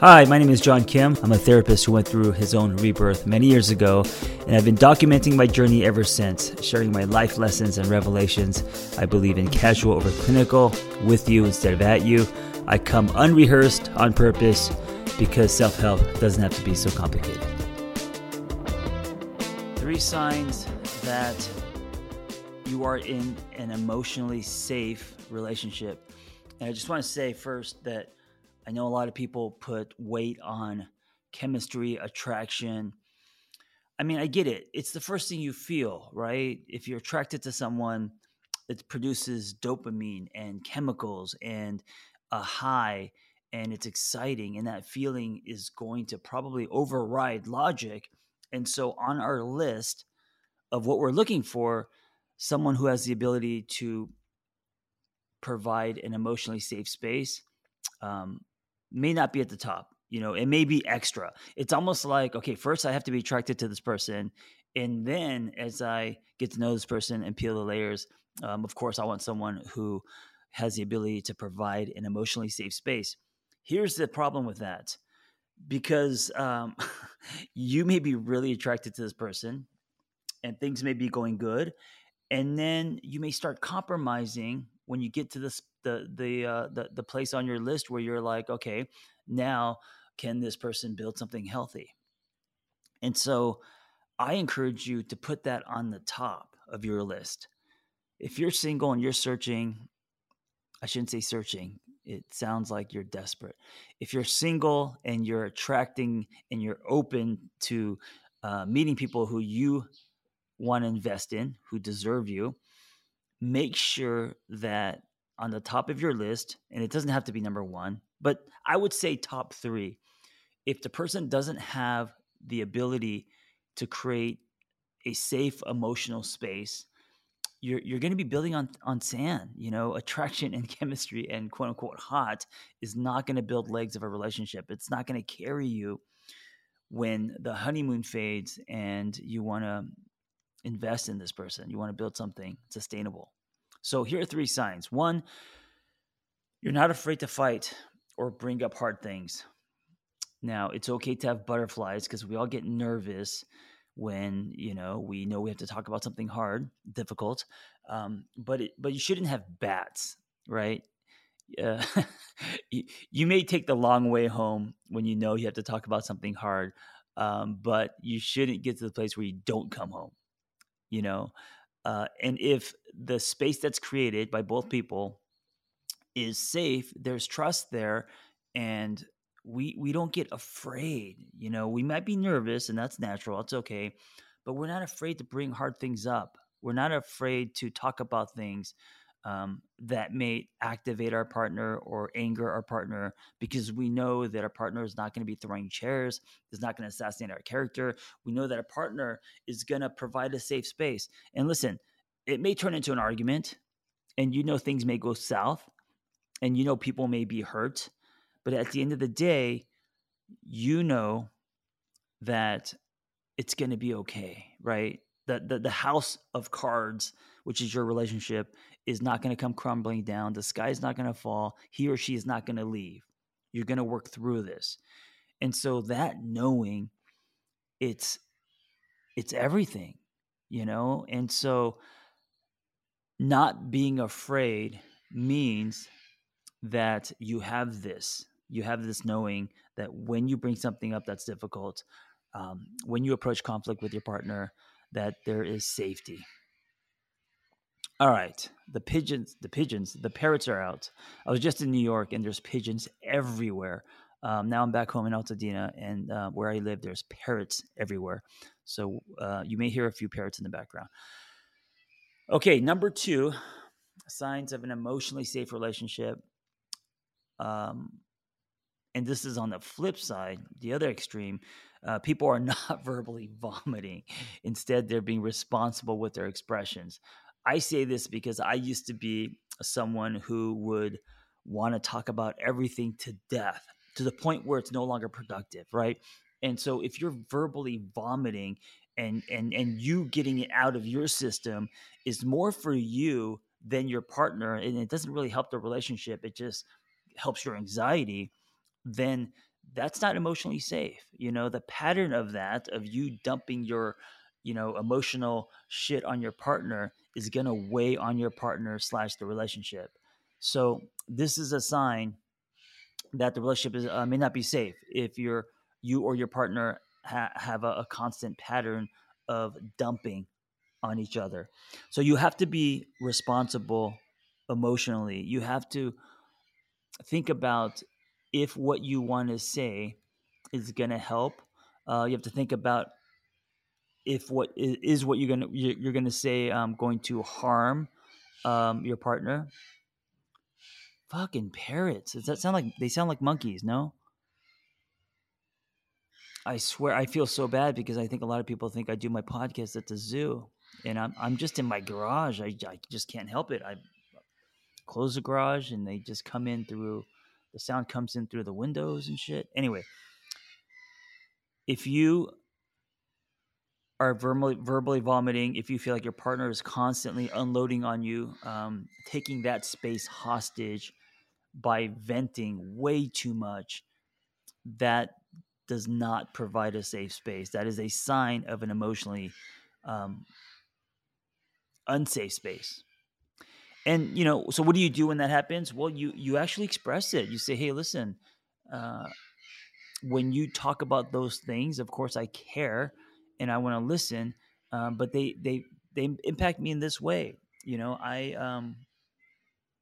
Hi, my name is John Kim. I'm a therapist who went through his own rebirth many years ago, and I've been documenting my journey ever since, sharing my life lessons and revelations. I believe in casual over clinical, with you instead of at you. I come unrehearsed on purpose because self help doesn't have to be so complicated. Three signs that you are in an emotionally safe relationship. And I just want to say first that I know a lot of people put weight on chemistry, attraction. I mean, I get it. It's the first thing you feel, right? If you're attracted to someone, it produces dopamine and chemicals and a high, and it's exciting. And that feeling is going to probably override logic. And so, on our list of what we're looking for, someone who has the ability to provide an emotionally safe space um, may not be at the top. You know, it may be extra. It's almost like, okay, first I have to be attracted to this person. And then as I get to know this person and peel the layers, um, of course, I want someone who has the ability to provide an emotionally safe space. Here's the problem with that because um, you may be really attracted to this person and things may be going good. And then you may start compromising when you get to this the the uh, the the place on your list where you're like, okay, now can this person build something healthy? And so, I encourage you to put that on the top of your list. If you're single and you're searching, I shouldn't say searching. It sounds like you're desperate. If you're single and you're attracting and you're open to uh, meeting people who you want to invest in, who deserve you, make sure that on the top of your list, and it doesn't have to be number one, but I would say top three. If the person doesn't have the ability to create a safe emotional space, you're you're going to be building on on sand. You know, attraction and chemistry and quote unquote hot is not going to build legs of a relationship. It's not going to carry you when the honeymoon fades and you want to invest in this person. You want to build something sustainable. So here are three signs. One, you're not afraid to fight or bring up hard things. Now, it's okay to have butterflies because we all get nervous when you know we know we have to talk about something hard, difficult. Um, but it, but you shouldn't have bats, right? Uh, you, you, may take the long way home when you know you have to talk about something hard, um, but you shouldn't get to the place where you don't come home you know uh, and if the space that's created by both people is safe there's trust there and we we don't get afraid you know? We might be nervous and that's natural it's okay but we're not afraid to bring hard things up. We're not afraid to talk about things um, that may activate our partner or anger our partner because we know that our partner is not going to be throwing chairs, is not going to assassinate our character. We know that our partner is going to provide a safe space. And listen, it may turn into an argument, and you know things may go south, and you know people may be hurt. But at the end of the day, you know that it's going to be okay, right? The, the, the house of cards, which is your relationship, is not going to come crumbling down. The sky is not going to fall. He or she is not going to leave. You're going to work through this. And so that knowing it's it's everything, you know? And so not being afraid means that you have this. You have this knowing that when you bring something up that's difficult, um, when you approach conflict with your partner, that there is safety all right, the pigeons, the pigeons, the parrots are out. I was just in New York, and there's pigeons everywhere. Um, now I'm back home in Altadena, and uh, where I live, there's parrots everywhere. So uh, you may hear a few parrots in the background. Okay, number two, signs of an emotionally safe relationship. Um, and this is on the flip side, the other extreme. Uh, people are not verbally vomiting. Instead, they're being responsible with their expressions. I say this because I used to be someone who would want to talk about everything to death to the point where it's no longer productive, right? And so if you're verbally vomiting and and and you getting it out of your system is more for you than your partner and it doesn't really help the relationship, it just helps your anxiety, then that's not emotionally safe. You know, the pattern of that, of you dumping your, you know, emotional shit on your partner is going to weigh on your partner slash the relationship. So this is a sign that the relationship is uh, may not be safe if you're you or your partner ha- have a, a constant pattern of dumping on each other. So you have to be responsible emotionally. You have to think about if what you want to say is going to help. Uh, you have to think about if what is, what you're going to you're going to say um, going to harm um, your partner. Fucking parrots. Does that sound like they sound like monkeys? No. I swear I feel so bad because I think a lot of people think I do my podcast at the zoo, and I'm I'm just in my garage. I, I just can't help it. I close the garage and they just come in through the sound comes in through the windows and shit. Anyway, if you are verbally, verbally vomiting, if you feel like your partner is constantly unloading on you, um, taking that space hostage by venting way too much, that does not provide a safe space. That is a sign of an emotionally um, unsafe space and you know so what do you do when that happens? Well you you actually express it. You say hey listen uh, when you talk about those things of course i care and i want to listen um, but they they they impact me in this way. You know i um,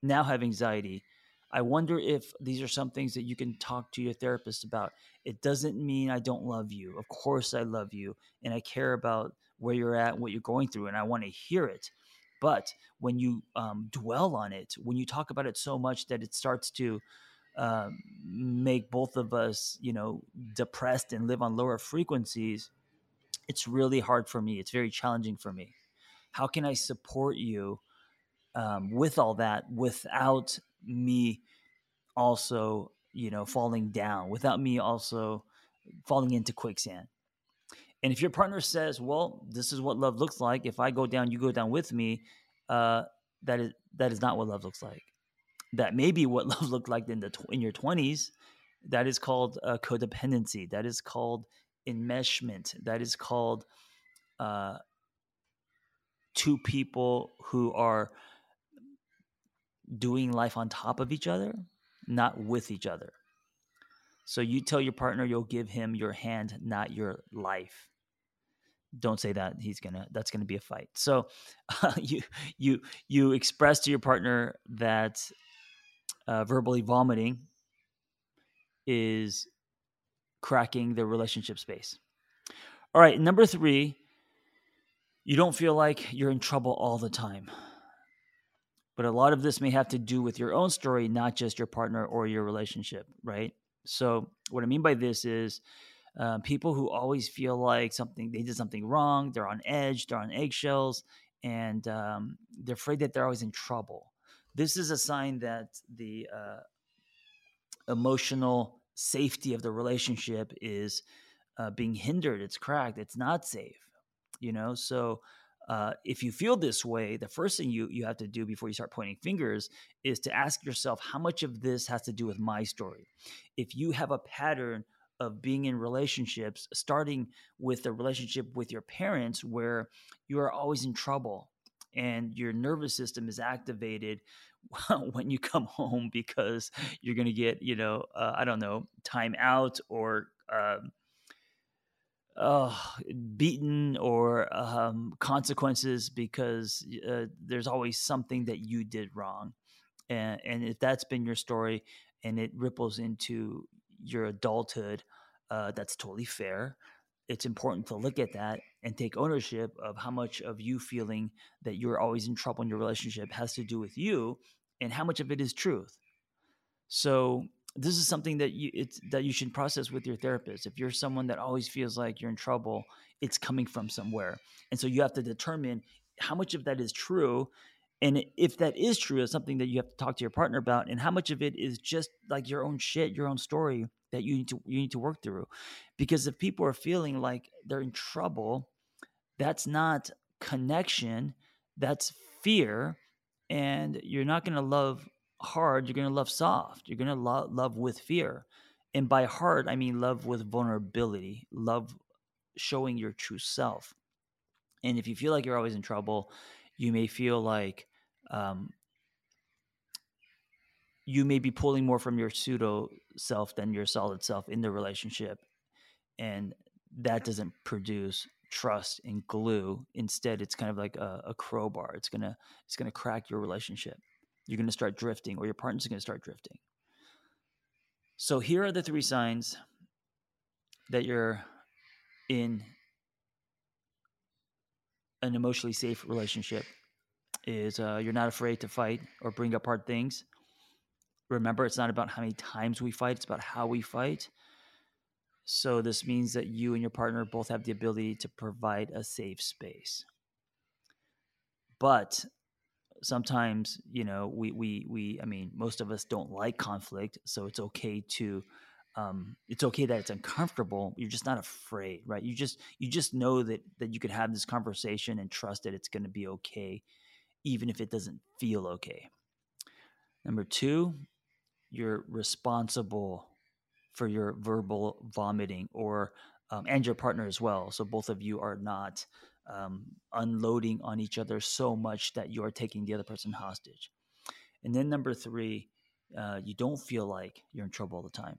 now have anxiety. I wonder if these are some things that you can talk to your therapist about. It doesn't mean i don't love you. Of course i love you and i care about where you're at what you're going through and i want to hear it but when you um, dwell on it, when you talk about it so much that it starts to uh, make both of us, you know, depressed and live on lower frequencies, it's really hard for me. It's very challenging for me. How can I support you um, with all that without me also, you know, falling down, without me also falling into quicksand? And if your partner says, "Well, this is what love looks like. If I go down, you go down with me," uh, that is that is not what love looks like. That may be what love looked like in the in your twenties. That is called uh, codependency. That is called enmeshment. That is called uh, two people who are doing life on top of each other, not with each other. So you tell your partner you'll give him your hand, not your life. Don't say that he's gonna. That's gonna be a fight. So uh, you you you express to your partner that uh, verbally vomiting is cracking the relationship space. All right, number three, you don't feel like you're in trouble all the time. But a lot of this may have to do with your own story, not just your partner or your relationship, right? So, what I mean by this is uh, people who always feel like something they did something wrong, they're on edge, they're on eggshells, and um, they're afraid that they're always in trouble. This is a sign that the uh, emotional safety of the relationship is uh, being hindered. It's cracked. It's not safe. You know, so uh, if you feel this way, the first thing you you have to do before you start pointing fingers is to ask yourself how much of this has to do with my story. If you have a pattern of being in relationships, starting with the relationship with your parents where you are always in trouble and your nervous system is activated when you come home because you're going to get, you know, uh, I don't know, time out or um, uh, beaten or um, consequences because uh, there's always something that you did wrong. And, and if that's been your story and it ripples into your adulthood, uh, that's totally fair. It's important to look at that and take ownership of how much of you feeling that you're always in trouble in your relationship has to do with you and how much of it is truth. So this is something that you it's that you should process with your therapist. If you're someone that always feels like you're in trouble, it's coming from somewhere. And so you have to determine how much of that is true and if that is true it's something that you have to talk to your partner about and how much of it is just like your own shit your own story that you need to you need to work through because if people are feeling like they're in trouble that's not connection that's fear and you're not going to love hard, you're going to love soft. You're going to lo- love with fear. And by heart, I mean love with vulnerability, love showing your true self. And if you feel like you're always in trouble, you may feel like um, you may be pulling more from your pseudo self than your solid self in the relationship. And that doesn't produce trust and glue. Instead, it's kind of like a, a crowbar. It's gonna it's gonna crack your relationship. You're gonna start drifting, or your partner's gonna start drifting. So here are the three signs that you're in an emotionally safe relationship is uh, you're not afraid to fight or bring up hard things. Remember, it's not about how many times we fight, it's about how we fight. So, this means that you and your partner both have the ability to provide a safe space. But sometimes, you know, we, we, we, I mean, most of us don't like conflict. So, it's okay to um, it's okay that it's uncomfortable you're just not afraid right you just you just know that that you could have this conversation and trust that it's going to be okay even if it doesn't feel okay number two you're responsible for your verbal vomiting or um, and your partner as well so both of you are not um, unloading on each other so much that you are taking the other person hostage and then number three uh, you don't feel like you're in trouble all the time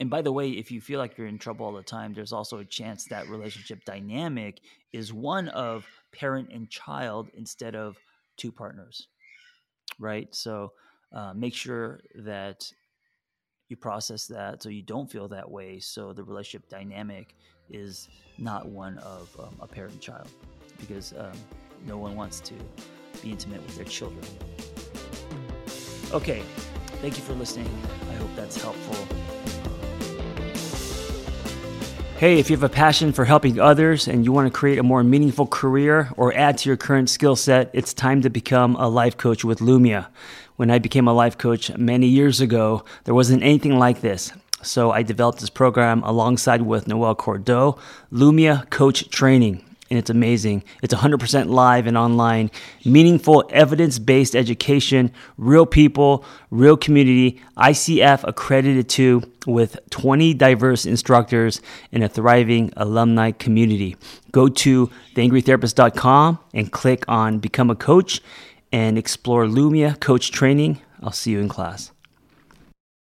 and by the way, if you feel like you're in trouble all the time, there's also a chance that relationship dynamic is one of parent and child instead of two partners, right? So uh, make sure that you process that so you don't feel that way. So the relationship dynamic is not one of um, a parent and child because um, no one wants to be intimate with their children. Okay, thank you for listening. I hope that's helpful. Hey, if you have a passion for helping others and you want to create a more meaningful career or add to your current skill set, it's time to become a life coach with Lumia. When I became a life coach many years ago, there wasn't anything like this. So I developed this program alongside with Noel Cordeau, Lumia Coach Training and it's amazing. It's 100% live and online, meaningful, evidence based education, real people, real community, ICF accredited to, with 20 diverse instructors and a thriving alumni community. Go to theangrytherapist.com and click on Become a Coach and explore Lumia Coach Training. I'll see you in class.